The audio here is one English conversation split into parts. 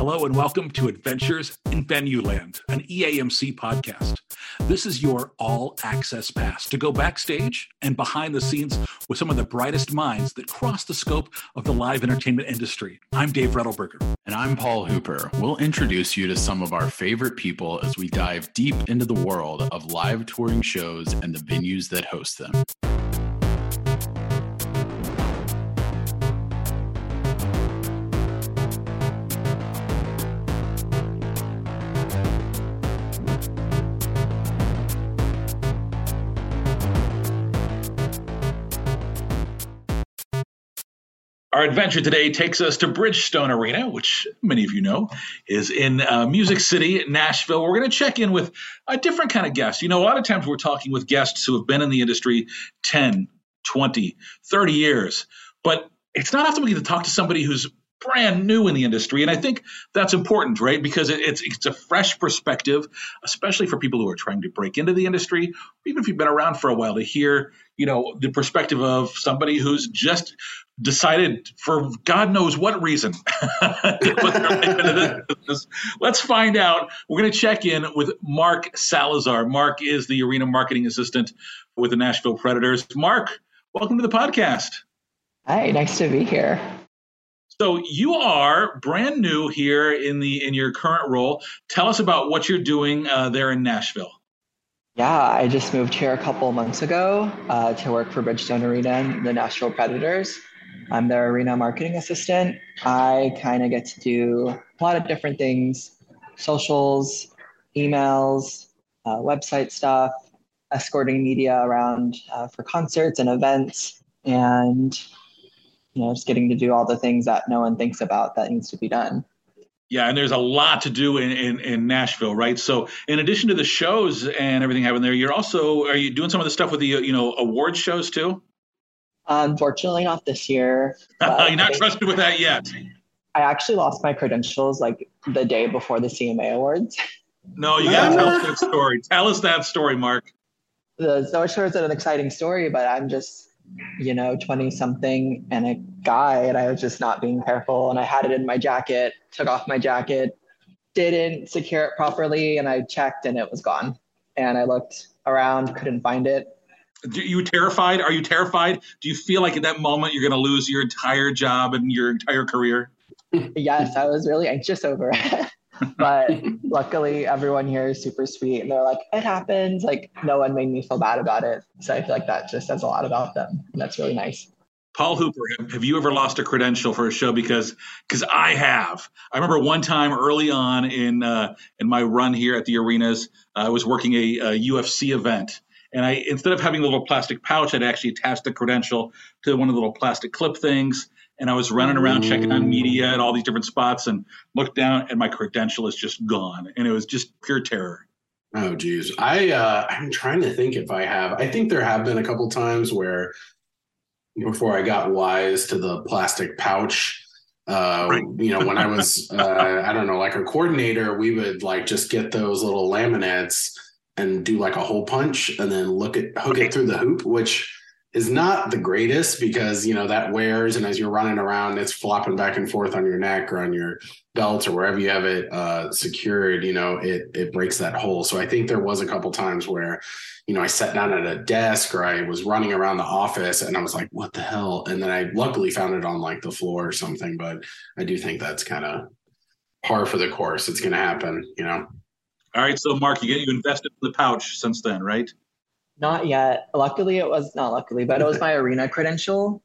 Hello and welcome to Adventures in Venue Land, an EAMC podcast. This is your all access pass to go backstage and behind the scenes with some of the brightest minds that cross the scope of the live entertainment industry. I'm Dave Rettelberger. And I'm Paul Hooper. We'll introduce you to some of our favorite people as we dive deep into the world of live touring shows and the venues that host them. Our adventure today takes us to Bridgestone Arena, which many of you know is in uh, Music City, Nashville. We're going to check in with a different kind of guest. You know, a lot of times we're talking with guests who have been in the industry 10, 20, 30 years, but it's not often we get to talk to somebody who's brand new in the industry. And I think that's important, right? Because it's it's a fresh perspective, especially for people who are trying to break into the industry, even if you've been around for a while, to hear, you know, the perspective of somebody who's just decided for God knows what reason. Let's find out. We're going to check in with Mark Salazar. Mark is the arena marketing assistant with the Nashville Predators. Mark, welcome to the podcast. Hi, nice to be here. So you are brand new here in the in your current role. Tell us about what you're doing uh, there in Nashville. Yeah, I just moved here a couple months ago uh, to work for Bridgestone Arena and the Nashville Predators. I'm their arena marketing assistant. I kind of get to do a lot of different things: socials, emails, uh, website stuff, escorting media around uh, for concerts and events, and you know, just getting to do all the things that no one thinks about that needs to be done. Yeah, and there's a lot to do in, in, in, Nashville, right? So, in addition to the shows and everything happening there, you're also are you doing some of the stuff with the you know award shows too? Unfortunately, not this year. you're not trusted with that yet. I actually lost my credentials like the day before the CMA Awards. No, you gotta ah. tell us that story. Tell us that story, Mark. The so sure it's an exciting story, but I'm just you know, 20 something and a guy, and I was just not being careful. And I had it in my jacket, took off my jacket, didn't secure it properly, and I checked and it was gone. And I looked around, couldn't find it. Do you terrified? Are you terrified? Do you feel like at that moment you're going to lose your entire job and your entire career? yes, I was really anxious over it. but luckily everyone here is super sweet and they're like it happens like no one made me feel bad about it so i feel like that just says a lot about them and that's really nice Paul Hooper, have you ever lost a credential for a show? Because because I have. I remember one time early on in uh, in my run here at the arenas, uh, I was working a, a, UFC event, and I instead of having a little plastic pouch, I'd actually attached the credential to one of the little plastic clip things, and I was running around checking on media at all these different spots and looked down and my credential is just gone. And it was just pure terror. Oh geez. I uh I'm trying to think if I have. I think there have been a couple times where before I got wise to the plastic pouch. Uh, right. you know, when I was uh, I don't know, like a coordinator, we would like just get those little laminates and do like a hole punch and then look at hook okay. it through the hoop, which is not the greatest because you know that wears and as you're running around it's flopping back and forth on your neck or on your belt or wherever you have it uh, secured you know it it breaks that hole. So i think there was a couple times where you know i sat down at a desk or i was running around the office and i was like what the hell? And then i luckily found it on like the floor or something but i do think that's kind of par for the course. It's going to happen you know? All right so mark you get you invested in the pouch since then right not yet. Luckily, it was not luckily, but it was my arena credential.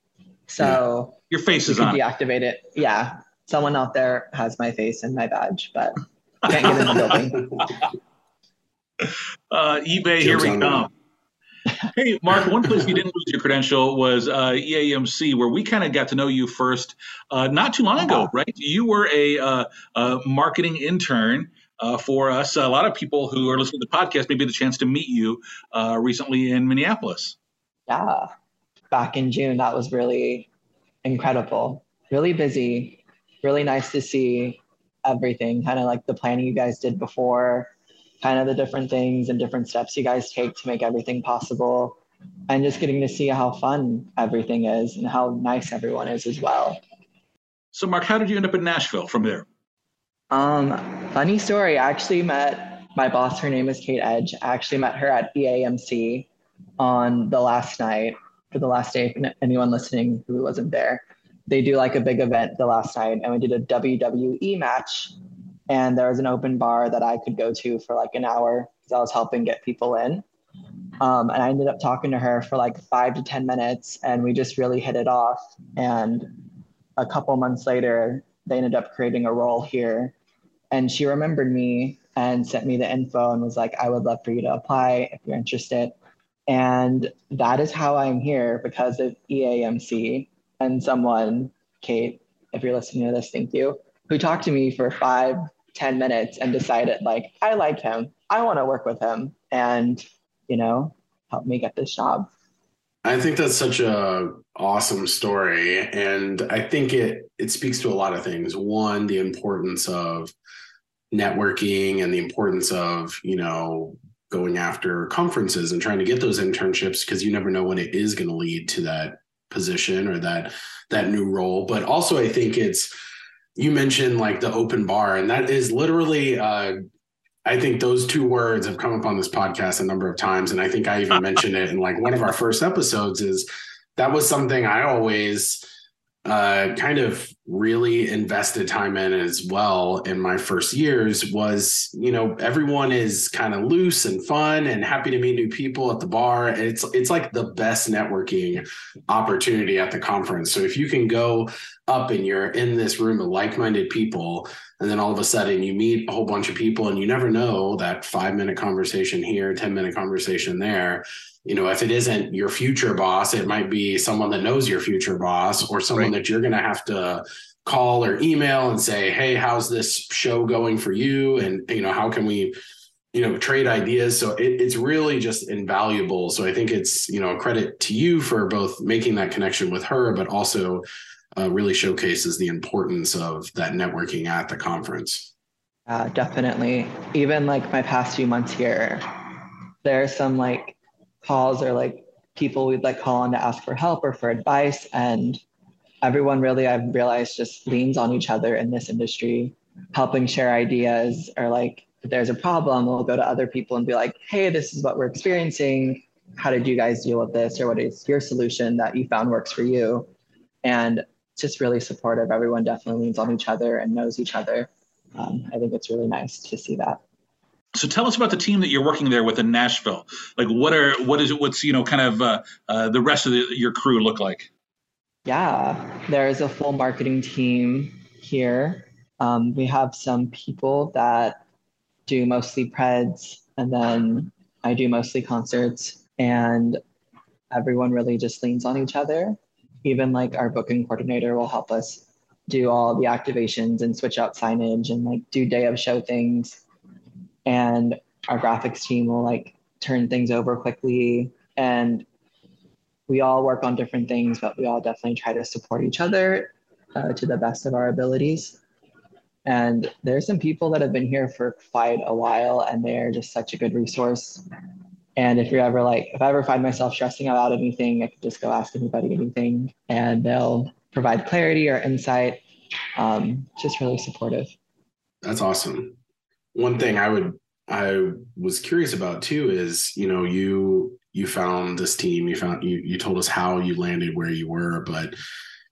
So yeah. your face is on. Deactivate it. Yeah, someone out there has my face and my badge, but can't get in the building. Uh, eBay, here we come. hey, Mark, one place you didn't lose your credential was uh, EAMC, where we kind of got to know you first uh, not too long ago, right? You were a, uh, a marketing intern uh, for us. A lot of people who are listening to the podcast maybe the chance to meet you uh, recently in Minneapolis. Yeah, back in June, that was really incredible. Really busy. Really nice to see everything, kind of like the planning you guys did before, kind of the different things and different steps you guys take to make everything possible, and just getting to see how fun everything is and how nice everyone is as well. So, Mark, how did you end up in Nashville from there? Um, funny story. I actually met my boss. Her name is Kate Edge. I actually met her at EAMC on the last night for the last day. Anyone listening who wasn't there, they do like a big event the last night, and we did a WWE match. And there was an open bar that I could go to for like an hour because I was helping get people in. Um, and I ended up talking to her for like five to 10 minutes, and we just really hit it off. And a couple months later, they ended up creating a role here. And she remembered me and sent me the info and was like, I would love for you to apply if you're interested. And that is how I'm here because of EAMC and someone, Kate, if you're listening to this, thank you, who talked to me for five, ten minutes and decided, like, I like him. I want to work with him. And, you know, help me get this job. I think that's such a awesome story. And I think it it speaks to a lot of things. One, the importance of networking and the importance of, you know, going after conferences and trying to get those internships because you never know when it is going to lead to that position or that that new role. But also I think it's you mentioned like the open bar and that is literally uh I think those two words have come up on this podcast a number of times. And I think I even mentioned it in like one of our first episodes is that was something I always uh, kind of really invested time in as well in my first years was you know everyone is kind of loose and fun and happy to meet new people at the bar. It's it's like the best networking opportunity at the conference. So if you can go up and you're in this room of like-minded people and then all of a sudden you meet a whole bunch of people and you never know that 5 minute conversation here 10 minute conversation there you know, if it isn't your future boss, it might be someone that knows your future boss or someone right. that you're going to have to call or email and say, "Hey, how's this show going for you?" And you know, how can we, you know, trade ideas? So it, it's really just invaluable. So I think it's you know a credit to you for both making that connection with her, but also uh, really showcases the importance of that networking at the conference. Uh, definitely. Even like my past few months here, there are some like calls or like people we'd like call on to ask for help or for advice. And everyone really, I've realized, just leans on each other in this industry, helping share ideas or like if there's a problem, we'll go to other people and be like, hey, this is what we're experiencing. How did you guys deal with this? Or what is your solution that you found works for you? And it's just really supportive. Everyone definitely leans on each other and knows each other. Um, I think it's really nice to see that. So tell us about the team that you're working there with in Nashville. Like, what are what is it? What's you know kind of uh, uh, the rest of the, your crew look like? Yeah, there is a full marketing team here. Um, we have some people that do mostly preds, and then I do mostly concerts, and everyone really just leans on each other. Even like our booking coordinator will help us do all the activations and switch out signage and like do day of show things. And our graphics team will like turn things over quickly. And we all work on different things but we all definitely try to support each other uh, to the best of our abilities. And there's some people that have been here for quite a while and they're just such a good resource and if you're ever like if i ever find myself stressing about anything i could just go ask anybody anything and they'll provide clarity or insight um, just really supportive. That's awesome. One thing I would I was curious about too is you know you you found this team you found you you told us how you landed where you were but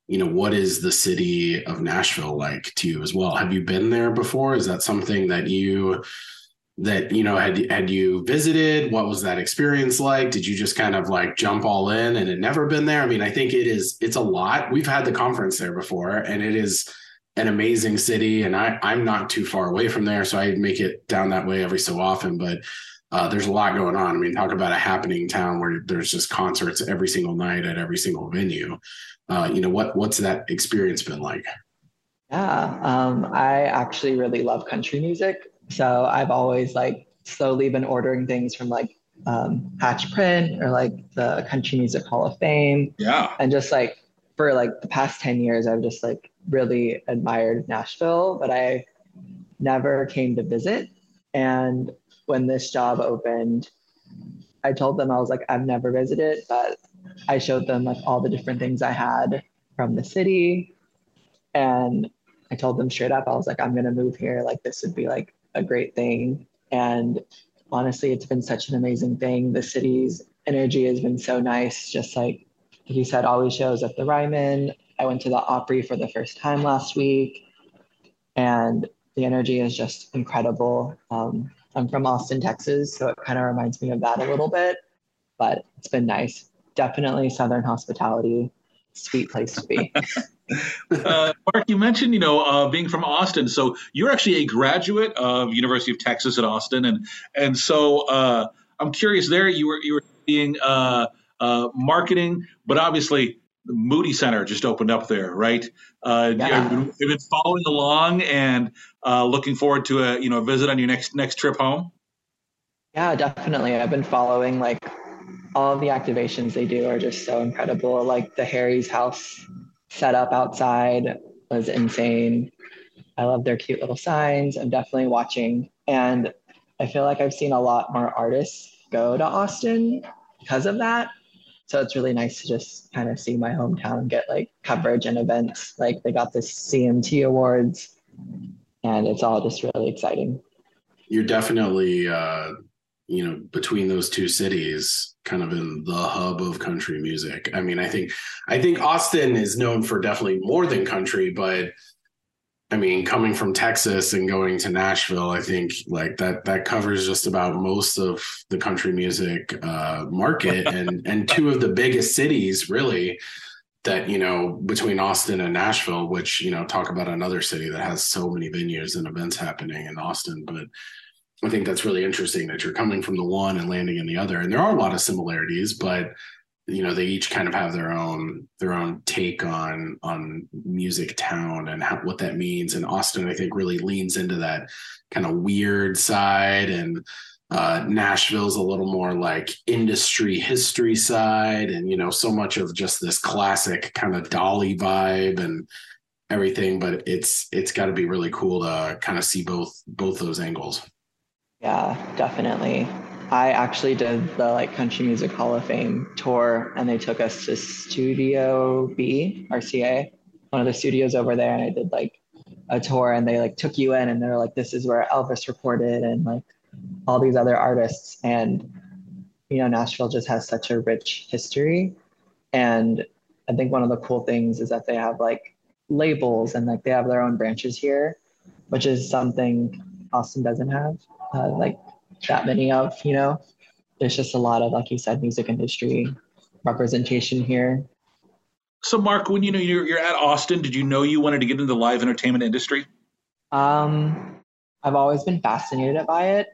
you know what is the city of Nashville like to you as well? Have you been there before? Is that something that you that you know had had you visited what was that experience like did you just kind of like jump all in and had never been there i mean i think it is it's a lot we've had the conference there before and it is an amazing city, and I I'm not too far away from there, so I make it down that way every so often. But uh, there's a lot going on. I mean, talk about a happening town where there's just concerts every single night at every single venue. Uh, you know what what's that experience been like? Yeah, um, I actually really love country music, so I've always like slowly been ordering things from like um, Hatch Print or like the Country Music Hall of Fame. Yeah, and just like for like the past 10 years, I've just like really admired Nashville, but I never came to visit. And when this job opened, I told them I was like, I've never visited, but I showed them like all the different things I had from the city. And I told them straight up, I was like, I'm gonna move here. Like this would be like a great thing. And honestly, it's been such an amazing thing. The city's energy has been so nice. Just like he said, always shows at the Ryman. I went to the Opry for the first time last week, and the energy is just incredible. Um, I'm from Austin, Texas, so it kind of reminds me of that a little bit, but it's been nice. Definitely Southern hospitality, sweet place to be. uh, Mark, you mentioned you know uh, being from Austin, so you're actually a graduate of University of Texas at Austin, and and so uh, I'm curious. There, you were you were being uh, uh, marketing, but obviously the Moody Center just opened up there, right? Uh, yeah. You've been following along and looking forward to a you know a visit on your next next trip home. Yeah, definitely. I've been following like all the activations they do are just so incredible. Like the Harry's house setup outside was insane. I love their cute little signs. I'm definitely watching. And I feel like I've seen a lot more artists go to Austin because of that. So it's really nice to just kind of see my hometown get like coverage and events. Like they got this CMT awards and it's all just really exciting. You're definitely uh you know between those two cities kind of in the hub of country music. I mean i think i think austin is known for definitely more than country but i mean coming from texas and going to nashville i think like that that covers just about most of the country music uh, market and and two of the biggest cities really that you know between austin and nashville which you know talk about another city that has so many venues and events happening in austin but I think that's really interesting that you're coming from the one and landing in the other. And there are a lot of similarities, but you know they each kind of have their own their own take on on music town and how, what that means. And austin i think really leans into that kind of weird side. And uh, nashville's a little more like industry history side. And you know so much of just this classic kind of dolly vibe and everything. But it's it's got to be really cool to kind of see both both those angles yeah, definitely. I actually did the like Country Music Hall of Fame tour, and they took us to Studio B, RCA, one of the studios over there, and I did like a tour, and they like took you in, and they're like, "This is where Elvis recorded," and like all these other artists, and you know, Nashville just has such a rich history, and I think one of the cool things is that they have like labels and like they have their own branches here, which is something Austin doesn't have uh, like that many of, you know. There's just a lot of, like you said, music industry representation here. So, Mark, when you know you're, you're at Austin, did you know you wanted to get into the live entertainment industry? Um, I've always been fascinated by it.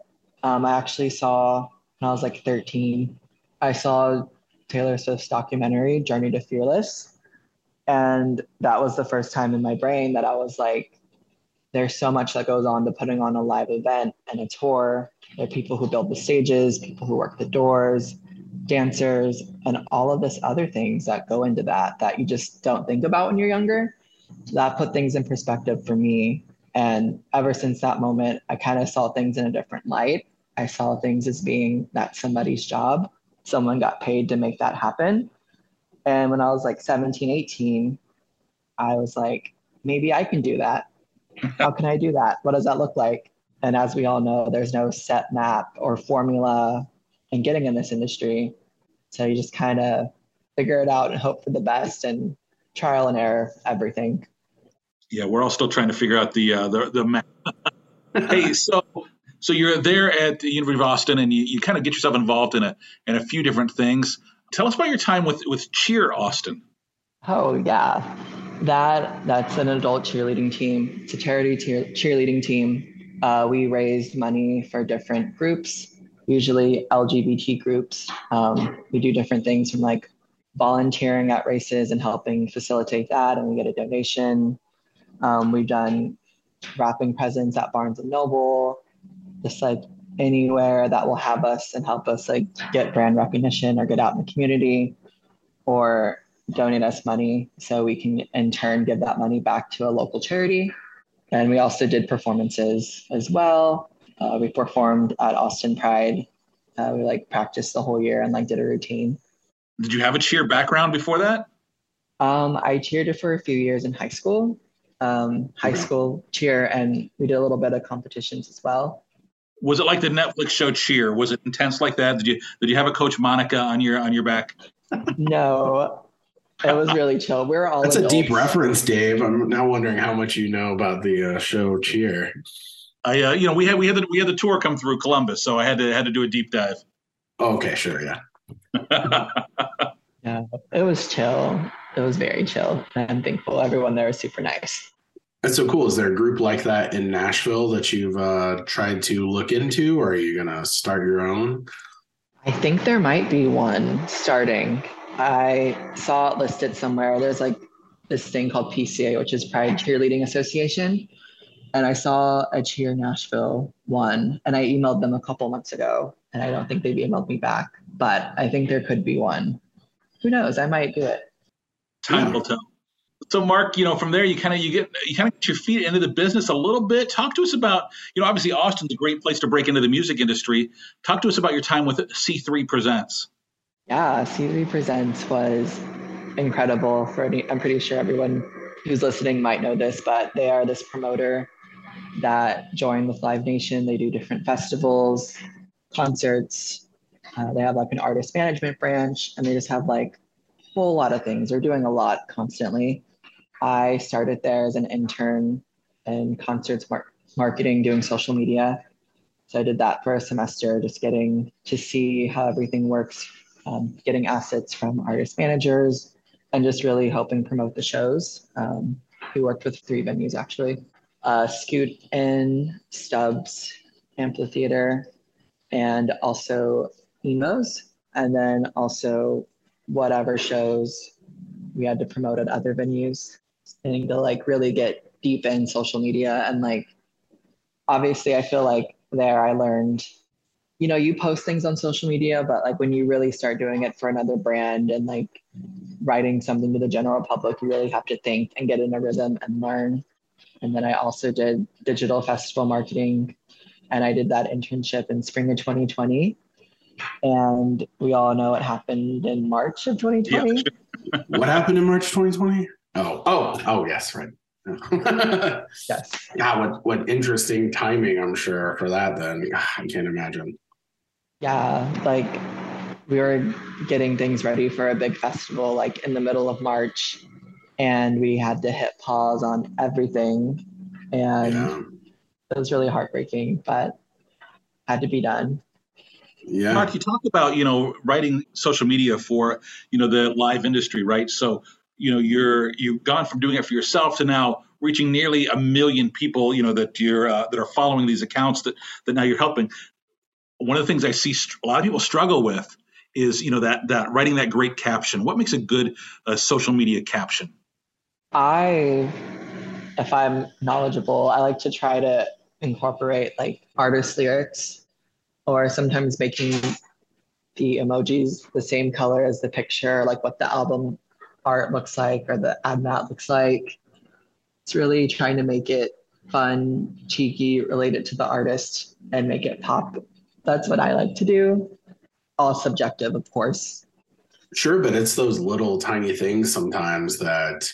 Um, I actually saw when I was like 13, I saw Taylor Swift's documentary, Journey to Fearless. And that was the first time in my brain that I was like, there's so much that goes on to putting on a live event and a tour. There are people who build the stages, people who work the doors, dancers, and all of this other things that go into that that you just don't think about when you're younger. That put things in perspective for me. And ever since that moment, I kind of saw things in a different light. I saw things as being that somebody's job. Someone got paid to make that happen. And when I was like 17, 18, I was like, maybe I can do that how can I do that? What does that look like? And as we all know, there's no set map or formula in getting in this industry. So you just kind of figure it out and hope for the best and trial and error everything. Yeah, we're all still trying to figure out the uh, the, the map. hey, so so you're there at the University of Austin, and you, you kind of get yourself involved in a in a few different things. Tell us about your time with with Cheer Austin. Oh yeah, that that's an adult cheerleading team. It's a charity cheer, cheerleading team. Uh, we raised money for different groups, usually LGBT groups. Um, we do different things from like volunteering at races and helping facilitate that, and we get a donation. Um, we've done wrapping presents at Barnes and Noble, just like anywhere that will have us and help us like get brand recognition or get out in the community or donate us money so we can in turn give that money back to a local charity. And we also did performances as well. Uh, we performed at Austin Pride. Uh, we like practiced the whole year and like did a routine. Did you have a cheer background before that? Um, I cheered for a few years in high school, um, high school cheer, and we did a little bit of competitions as well. Was it like the Netflix show Cheer? Was it intense like that? Did you did you have a Coach Monica on your on your back? no, it was really chill. We were all. That's adults. a deep reference, Dave. I'm now wondering how much you know about the uh, show Cheer. I, uh, you know, we had we had the, we had the tour come through Columbus, so I had to had to do a deep dive. okay, sure, yeah. yeah, it was chill. It was very chill. I'm thankful. Everyone there was super nice. That's so cool. Is there a group like that in Nashville that you've uh, tried to look into, or are you gonna start your own? I think there might be one starting. I saw it listed somewhere. There's like this thing called PCA, which is Pride Cheerleading Association. And I saw a Cheer Nashville one, and I emailed them a couple months ago, and I don't think they've emailed me back, but I think there could be one. Who knows? I might do it. Time will tell. So, Mark, you know, from there you kind of you get you kind of get your feet into the business a little bit. Talk to us about, you know, obviously Austin's a great place to break into the music industry. Talk to us about your time with C3 Presents. Yeah, C3 Presents was incredible. For any, I'm pretty sure everyone who's listening might know this, but they are this promoter that join with Live Nation. They do different festivals, concerts. Uh, they have like an artist management branch, and they just have like a whole lot of things. They're doing a lot constantly. I started there as an intern in concerts mar- marketing, doing social media. So I did that for a semester, just getting to see how everything works, um, getting assets from artist managers, and just really helping promote the shows. Um, we worked with three venues actually uh, Scoot Inn, Stubb's, Amphitheater, and also Emo's. And then also whatever shows we had to promote at other venues. And to like really get deep in social media and like obviously I feel like there I learned you know you post things on social media but like when you really start doing it for another brand and like writing something to the general public you really have to think and get in a rhythm and learn and then I also did digital festival marketing and I did that internship in spring of 2020. And we all know what happened in March of 2020. Yeah. what happened in March 2020? Oh, oh, oh, yes, right. yes. Yeah, what what interesting timing, I'm sure, for that then. Ah, I can't imagine. Yeah, like we were getting things ready for a big festival like in the middle of March and we had to hit pause on everything and yeah. it was really heartbreaking but had to be done. Yeah. Mark you talk about you know writing social media for you know the live industry right? So you know you're you've gone from doing it for yourself to now reaching nearly a million people you know that you're uh, that are following these accounts that that now you're helping one of the things i see a lot of people struggle with is you know that that writing that great caption what makes a good uh, social media caption I, if I'm knowledgeable, I like to try to incorporate like artist lyrics or sometimes making the emojis the same color as the picture, like what the album art looks like or the ad mat looks like. It's really trying to make it fun, cheeky, related to the artist and make it pop. That's what I like to do. All subjective, of course. Sure, but it's those little tiny things sometimes that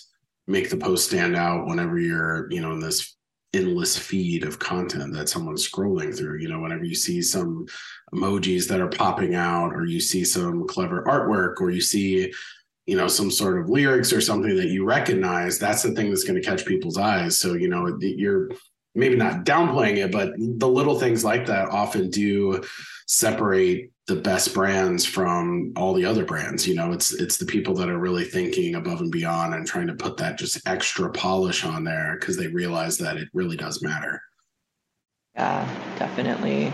make the post stand out whenever you're, you know, in this endless feed of content that someone's scrolling through. You know, whenever you see some emojis that are popping out, or you see some clever artwork, or you see, you know, some sort of lyrics or something that you recognize, that's the thing that's going to catch people's eyes. So, you know, you're maybe not downplaying it, but the little things like that often do separate the best brands from all the other brands you know? It's it's the people that are really thinking above and beyond and trying to put that just extra polish on there because they realize that it really does matter. Yeah definitely.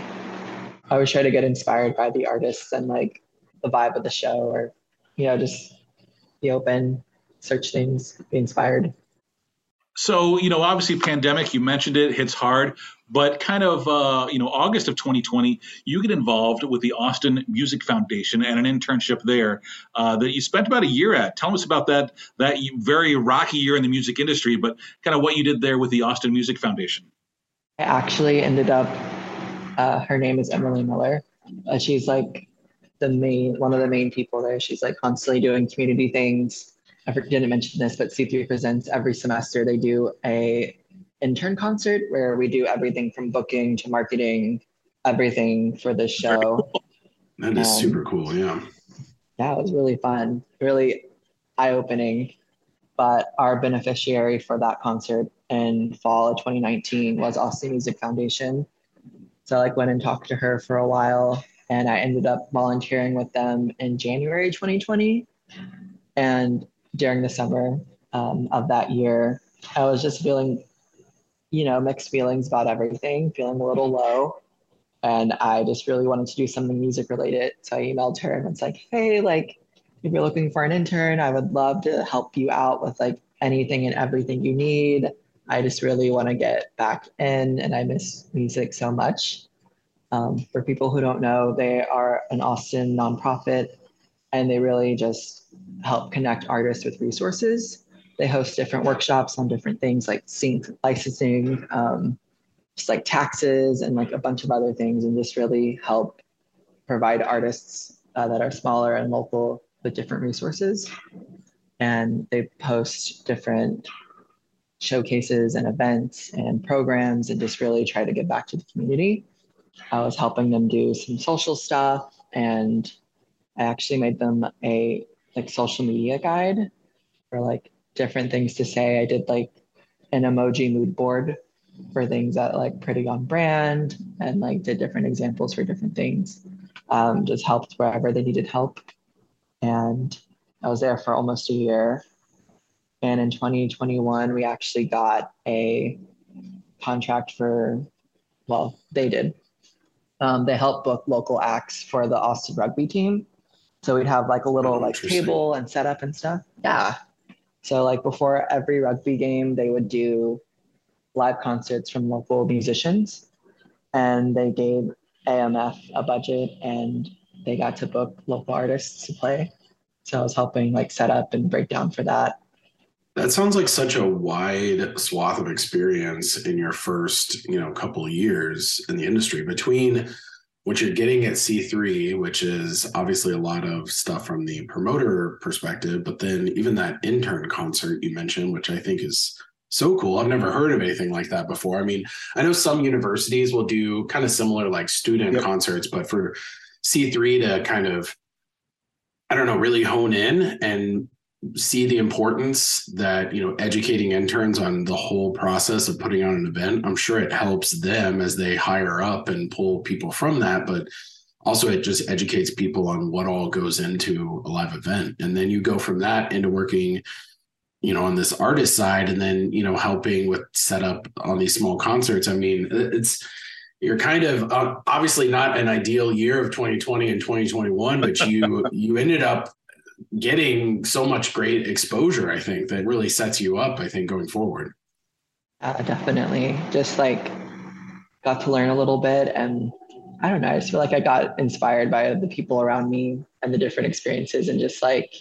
I always try to get inspired by the artists and like the vibe of the show or you know just be open search things be inspired so, you know, obviously, pandemic, you mentioned it, hits hard, but kind of, uh, you know, August of 2020, you get involved with the Austin Music Foundation and an internship there uh, that you spent about a year at. Tell us about that that very rocky year in the music industry, but kind of what you did there with the Austin Music Foundation. I actually ended up. Uh, her name is Emily Miller. She's like the main one of the main people there. She's like constantly doing community things I didn't mention this, but C3 presents every semester. They do a intern concert where we do everything from booking to marketing, everything for the show. That is um, super cool. Yeah. Yeah, it was really fun, really eye opening. But our beneficiary for that concert in fall of 2019 was Austin Music Foundation. So I like went and talked to her for a while and I ended up volunteering with them in January 2020. And during the summer um, of that year, I was just feeling, you know, mixed feelings about everything, feeling a little low. And I just really wanted to do something music related. So I emailed her and it's like, hey, like, if you're looking for an intern, I would love to help you out with like anything and everything you need. I just really want to get back in and I miss music so much. Um, for people who don't know, they are an Austin nonprofit and they really just help connect artists with resources. They host different workshops on different things like sync licensing, um, just like taxes and like a bunch of other things, and just really help provide artists uh, that are smaller and local with different resources. And they post different showcases and events and programs and just really try to give back to the community. I was helping them do some social stuff and I actually made them a like social media guide for like different things to say. I did like an emoji mood board for things that like pretty on brand and like did different examples for different things. Um, just helped wherever they needed help. And I was there for almost a year. And in 2021, we actually got a contract for, well, they did. Um, they helped book local acts for the Austin rugby team. So we'd have like a little oh, like table and setup and stuff. Yeah. So like before every rugby game, they would do live concerts from local musicians, and they gave AMF a budget, and they got to book local artists to play. So I was helping like set up and break down for that. That sounds like such a wide swath of experience in your first, you know, couple of years in the industry between what you're getting at C3, which is obviously a lot of stuff from the promoter perspective, but then even that intern concert you mentioned, which I think is so cool. I've never heard of anything like that before. I mean, I know some universities will do kind of similar like student yep. concerts, but for C3 to kind of, I don't know, really hone in and see the importance that you know educating interns on the whole process of putting on an event i'm sure it helps them as they hire up and pull people from that but also it just educates people on what all goes into a live event. And then you go from that into working you know on this artist side and then you know helping with setup on these small concerts. I mean it's you're kind of uh, obviously not an ideal year of 2020 and 2021 but you you ended up getting so much great exposure, I think, that really sets you up, I think, going forward. Uh, definitely. Just like got to learn a little bit. And I don't know, I just feel like I got inspired by the people around me and the different experiences and just like,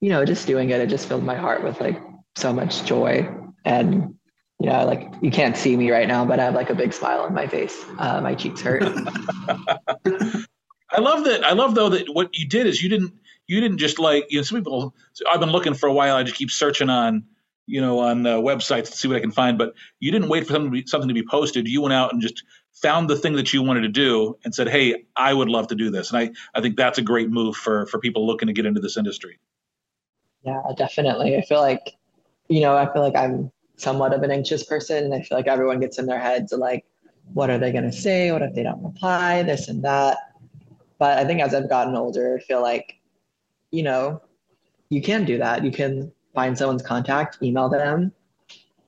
you know, just doing it, it just filled my heart with like so much joy. And, you know, like you can't see me right now, but I have like a big smile on my face. Uh, my cheeks hurt. I love that. I love though that what you did is you didn't you didn't just like you know some people i've been looking for a while i just keep searching on you know on uh, websites to see what i can find but you didn't wait for something to, be, something to be posted. You went out and just found the thing that you wanted to do and said hey i would love to do this. And i i think that's a great move for for people looking to get into this industry. Yeah definitely. I feel like you know i feel like i'm somewhat of an anxious person. I feel like everyone gets in their heads like what are they going to say? What if they don't reply? This and that. But i think as i've gotten older i feel like you know, you can do that. You can find someone's contact, email them.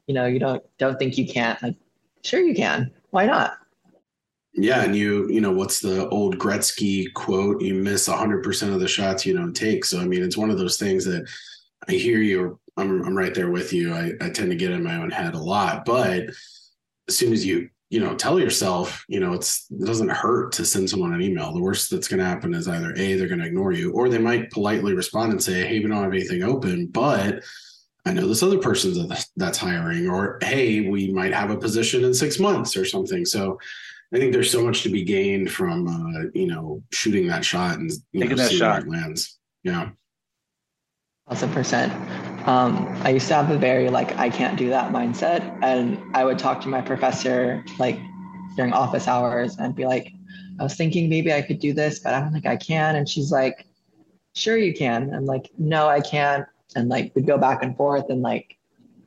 You know, you don't don't think you can't. Like, sure you can. Why not? Yeah, and you, you know, what's the old Gretzky quote? You miss 100% of the shots you don't take. So, I mean, it's one of those things that I hear you. I'm, I'm right there with you. I, I tend to get in my own head a lot, but as soon as you you know, tell yourself, you know, it's it doesn't hurt to send someone an email. The worst that's going to happen is either a they're going to ignore you, or they might politely respond and say, "Hey, we don't have anything open, but I know this other person that's hiring," or "Hey, we might have a position in six months or something." So, I think there's so much to be gained from uh, you know shooting that shot and you taking know, that shot lands. Yeah. thousand percent. Um, I used to have a very like I can't do that mindset, and I would talk to my professor like during office hours and be like, I was thinking maybe I could do this, but I don't think I can. And she's like, Sure you can. I'm like, No, I can't. And like we'd go back and forth, and like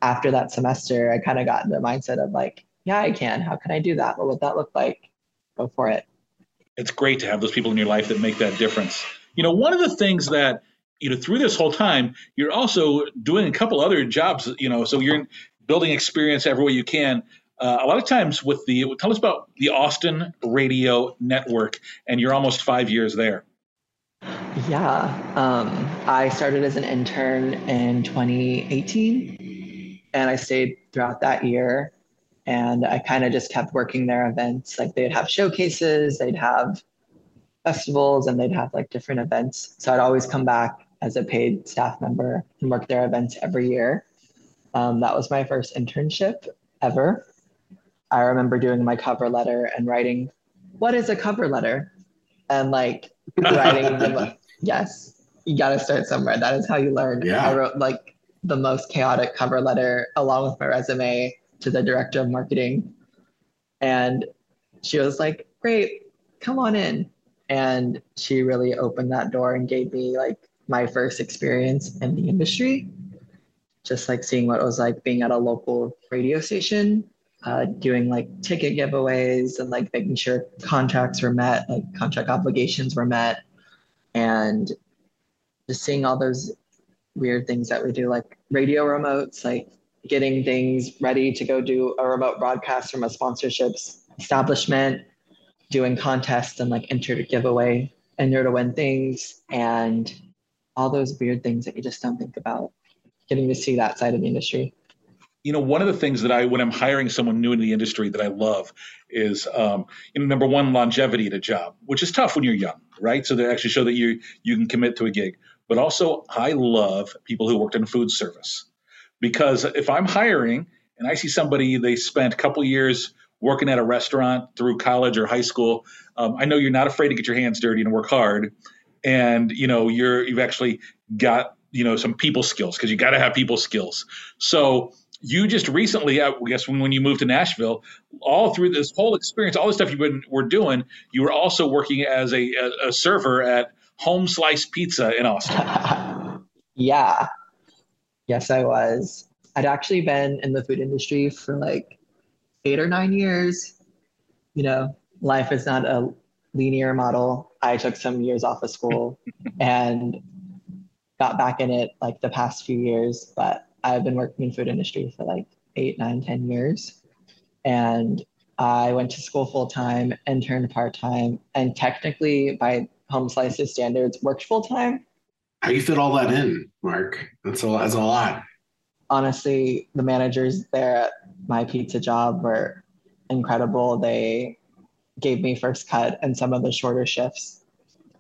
after that semester, I kind of got the mindset of like, Yeah, I can. How can I do that? What would that look like? Go for it. It's great to have those people in your life that make that difference. You know, one of the things that you know through this whole time you're also doing a couple other jobs you know so you're building experience every way you can. Uh, a lot of times with the tell us about the austin radio network and you're almost five years there. Yeah um, i started as an intern in 2018 and i stayed throughout that year and i kind of just kept working their events. Like they'd have showcases they'd have festivals and they'd have like different events. So i'd always come back as a paid staff member and work their events every year. Um, that was my first internship ever. I remember doing my cover letter and writing, What is a cover letter? And like writing them, yes, you got to start somewhere. That is how you learn. Yeah. I wrote like the most chaotic cover letter along with my resume to the director of marketing. And she was like, Great, come on in. And she really opened that door and gave me like my first experience in the industry. Just like seeing what it was like being at a local radio station, uh, doing like ticket giveaways and like making sure contracts were met, like contract obligations were met, and just seeing all those weird things that we do, like radio remotes, like getting things ready to go do a remote broadcast from a sponsorships establishment, doing contests and like enter to giveaway, enter to win things, and all those weird things that you just don't think about getting to see that side of the industry. You know one of the things that i when i'm hiring someone new in the industry that i love is um, you know number one longevity at a job which is tough when you're young right? So they actually show that you you can commit to a gig. But also i love people who worked in food service. Because if i'm hiring and i see somebody they spent a couple years working at a restaurant through college or high school um, i know you're not afraid to get your hands dirty and work hard and you know you're you've actually got you know some people skills because you got to have people skills. So you just recently i guess when, when you moved to nashville all through this whole experience all the stuff you've been were doing you were also working as a, a, a server at home slice pizza in austin. Yeah. Yes i was. I'd actually been in the food industry for like eight or nine years. You know life is not a linear model I took some years off of school and got back in it like the past few years. But I've been working in food industry for like eight, nine, ten years. And I went to school full time, interned part time, and technically by Home Slice's standards, worked full time. How you fit all that in, Mark? That's a that's a lot. Honestly, the managers there at my pizza job were incredible. They gave me first cut and some of the shorter shifts.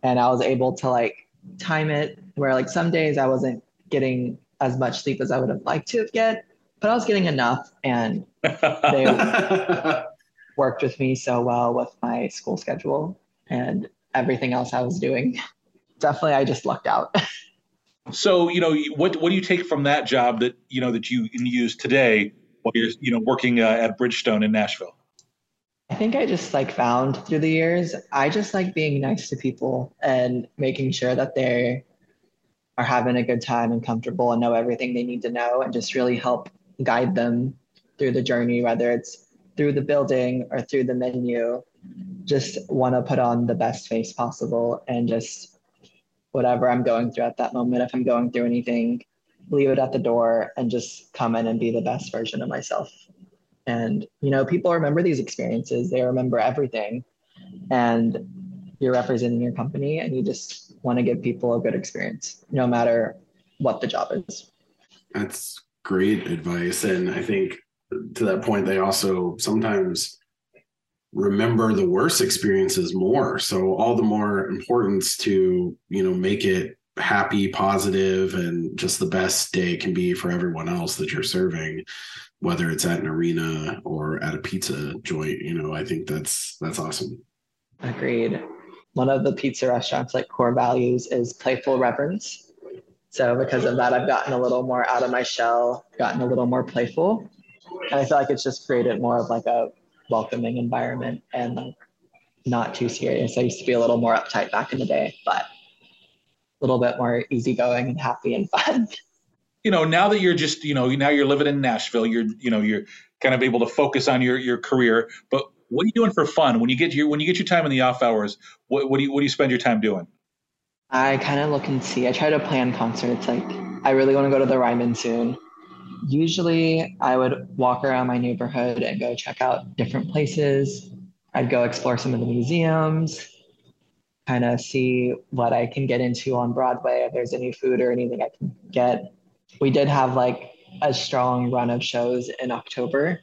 And I was able to like time it where like some days I wasn't getting as much sleep as I would have liked to get, but I was getting enough and they worked with me so well with my school schedule and everything else I was doing. Definitely I just lucked out. so, you know, what what do you take from that job that, you know, that you can use today while you're, you know, working uh, at Bridgestone in Nashville? I think I just like found through the years, I just like being nice to people and making sure that they are having a good time and comfortable and know everything they need to know and just really help guide them through the journey, whether it's through the building or through the menu. Just want to put on the best face possible and just whatever I'm going through at that moment, if I'm going through anything, leave it at the door and just come in and be the best version of myself. And, you know, people remember these experiences, they remember everything. And you're representing your company and you just want to give people a good experience, no matter what the job is. That's great advice. And I think to that point, they also sometimes remember the worst experiences more. So all the more importance to, you know, make it happy, positive, and just the best day it can be for everyone else that you're serving whether it's at an arena or at a pizza joint you know i think that's that's awesome agreed one of the pizza restaurants like core values is playful reverence So because of that, I've gotten a little more out of my shell, gotten a little more playful. And I feel like it's just created more of like a welcoming environment and like not too serious. I used to be a little more uptight back in the day, but a little bit more easygoing and happy and fun. You know, now that you're just, you know, now you're living in Nashville, you're, you know, you're kind of able to focus on your your career. But what are you doing for fun when you get your when you get your time in the off hours? What, what do you what do you spend your time doing? I kind of look and see. I try to plan concerts. Like I really want to go to the Ryman soon. Usually, I would walk around my neighborhood and go check out different places. I'd go explore some of the museums, kind of see what I can get into on Broadway. If there's any food or anything I can get. We did have like a strong run of shows in October.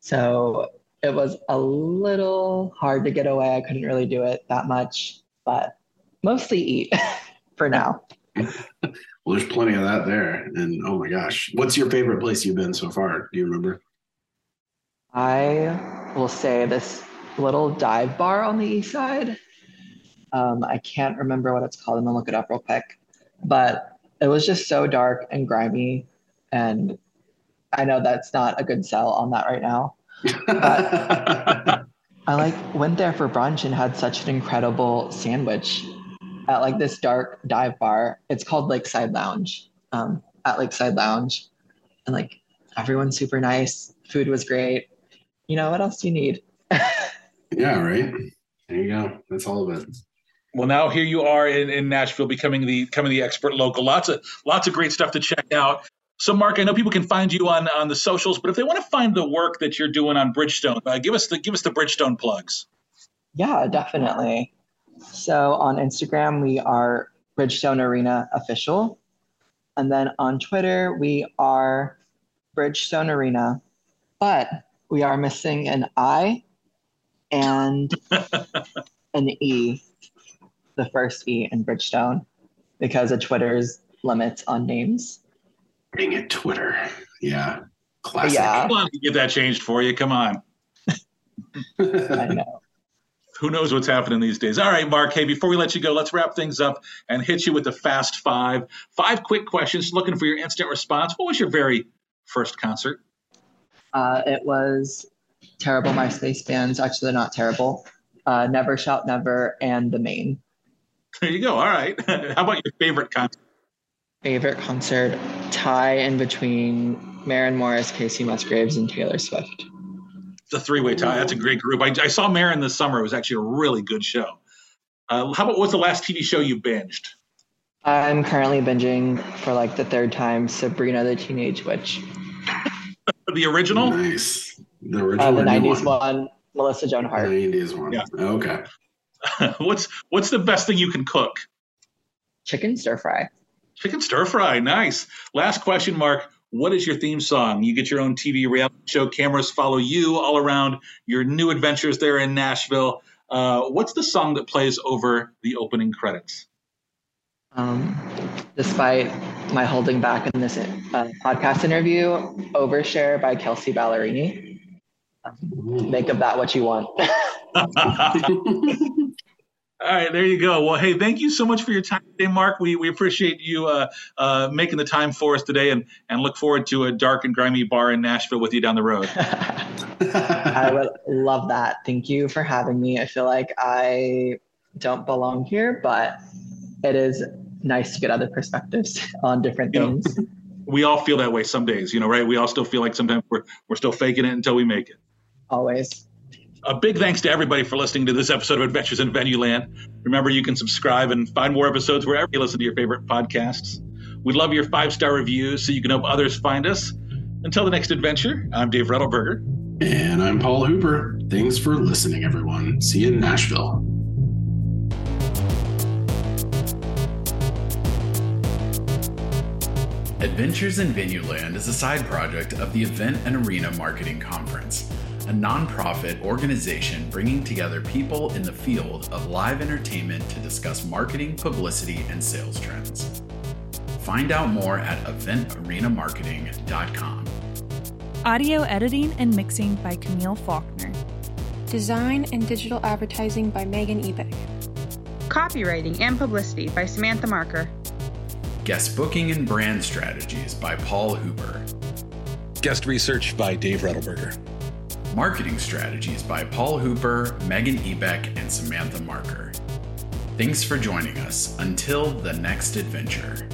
So it was a little hard to get away. I couldn't really do it that much, but mostly eat for now. well, there's plenty of that there. And oh my gosh, what's your favorite place you've been so far? Do you remember? I will say this little dive bar on the east side. Um, I can't remember what it's called. I'm gonna look it up real quick. But it was just so dark and grimy. And I know that's not a good sell on that right now. But I like went there for brunch and had such an incredible sandwich at like this dark dive bar. It's called Lakeside Lounge. Um, at Lakeside Lounge, and like everyone's super nice. Food was great. You know what else do you need? yeah, right. There you go. That's all of it. Well, now here you are in, in Nashville, becoming the becoming the expert local. Lots of lots of great stuff to check out. So, Mark, I know people can find you on on the socials, but if they want to find the work that you're doing on Bridgestone, uh, give us the give us the Bridgestone plugs. Yeah, definitely. So on Instagram, we are Bridgestone Arena Official. And then on Twitter, we are Bridgestone Arena, but we are missing an I and an E, the first E in Bridgestone, because of Twitter's limits on names. Dang it, Twitter. Yeah. Classic. Yeah. Come on, get that changed for you. Come on. I know who knows what's happening these days. All right, Mark. Hey, before we let you go, let's wrap things up and hit you with the fast five. Five quick questions looking for your instant response. What was your very first concert? Uh, it was terrible MySpace bands. Actually, they're not terrible. Uh, never Shout Never and The Maine. There you go. All right. How about your favorite concert? Favorite concert tie in between Maren Morris, Kacey Musgraves, and Taylor Swift the three way tie. That's a great group. I, I, saw Maren this summer. It was actually a really good show. Uh, how about what's the last TV show you binged? I'm currently binging for like the third time Sabrina the Teenage Witch. the original? Nice. The original. Uh, the 90s one? one? Melissa Joan Hart. The 90s one. Yeah. Okay. what's what's the best thing you can cook? Chicken stir fry. Chicken stir fry. Nice. Last question, Mark. What is your theme song? You get your own TV reality show. Cameras follow you all around your new adventures there in Nashville. Uh, what's the song that plays over the opening credits? Um, despite my holding back in this uh, podcast interview, Overshare by Kelsea Ballerini. Make of that what you want. All right, there you go. Well, hey, thank you so much for your time today, Mark. We, we appreciate you uh, uh, making the time for us today and, and look forward to a dark and grimy bar in Nashville with you down the road. I would love that. Thank you for having me. I feel like I don't belong here, but it is nice to get other perspectives on different things. Know, we all feel that way some days, you know, right? We all still feel like sometimes we're, we're still faking it until we make it. Always. A big thanks to everybody for listening to this episode of Adventures in Venue Land. Remember, you can subscribe and find more episodes wherever you listen to your favorite podcasts. We'd love your five star reviews so you can help others find us. Until the next adventure, I'm Dave Rettelberger. And I'm Paul Hooper. Thanks for listening, everyone. See you in Nashville. Adventures in Venue Land is a side project of the Event and Arena Marketing Conference a nonprofit organization bringing together people in the field of live entertainment to discuss marketing, publicity, and sales trends. Find out more at eventarenamarketing.com. Audio editing and mixing by Camille Faulkner. Design and digital advertising by Megan Ebay. Copywriting and publicity by Samantha Marker. Guest booking and brand strategies by Paul Hooper. Guest research by Dave Rettelberger. Marketing strategies by Paul Hooper, Megan Ebeck, and Samantha Marker. Thanks for joining us. Until the next adventure.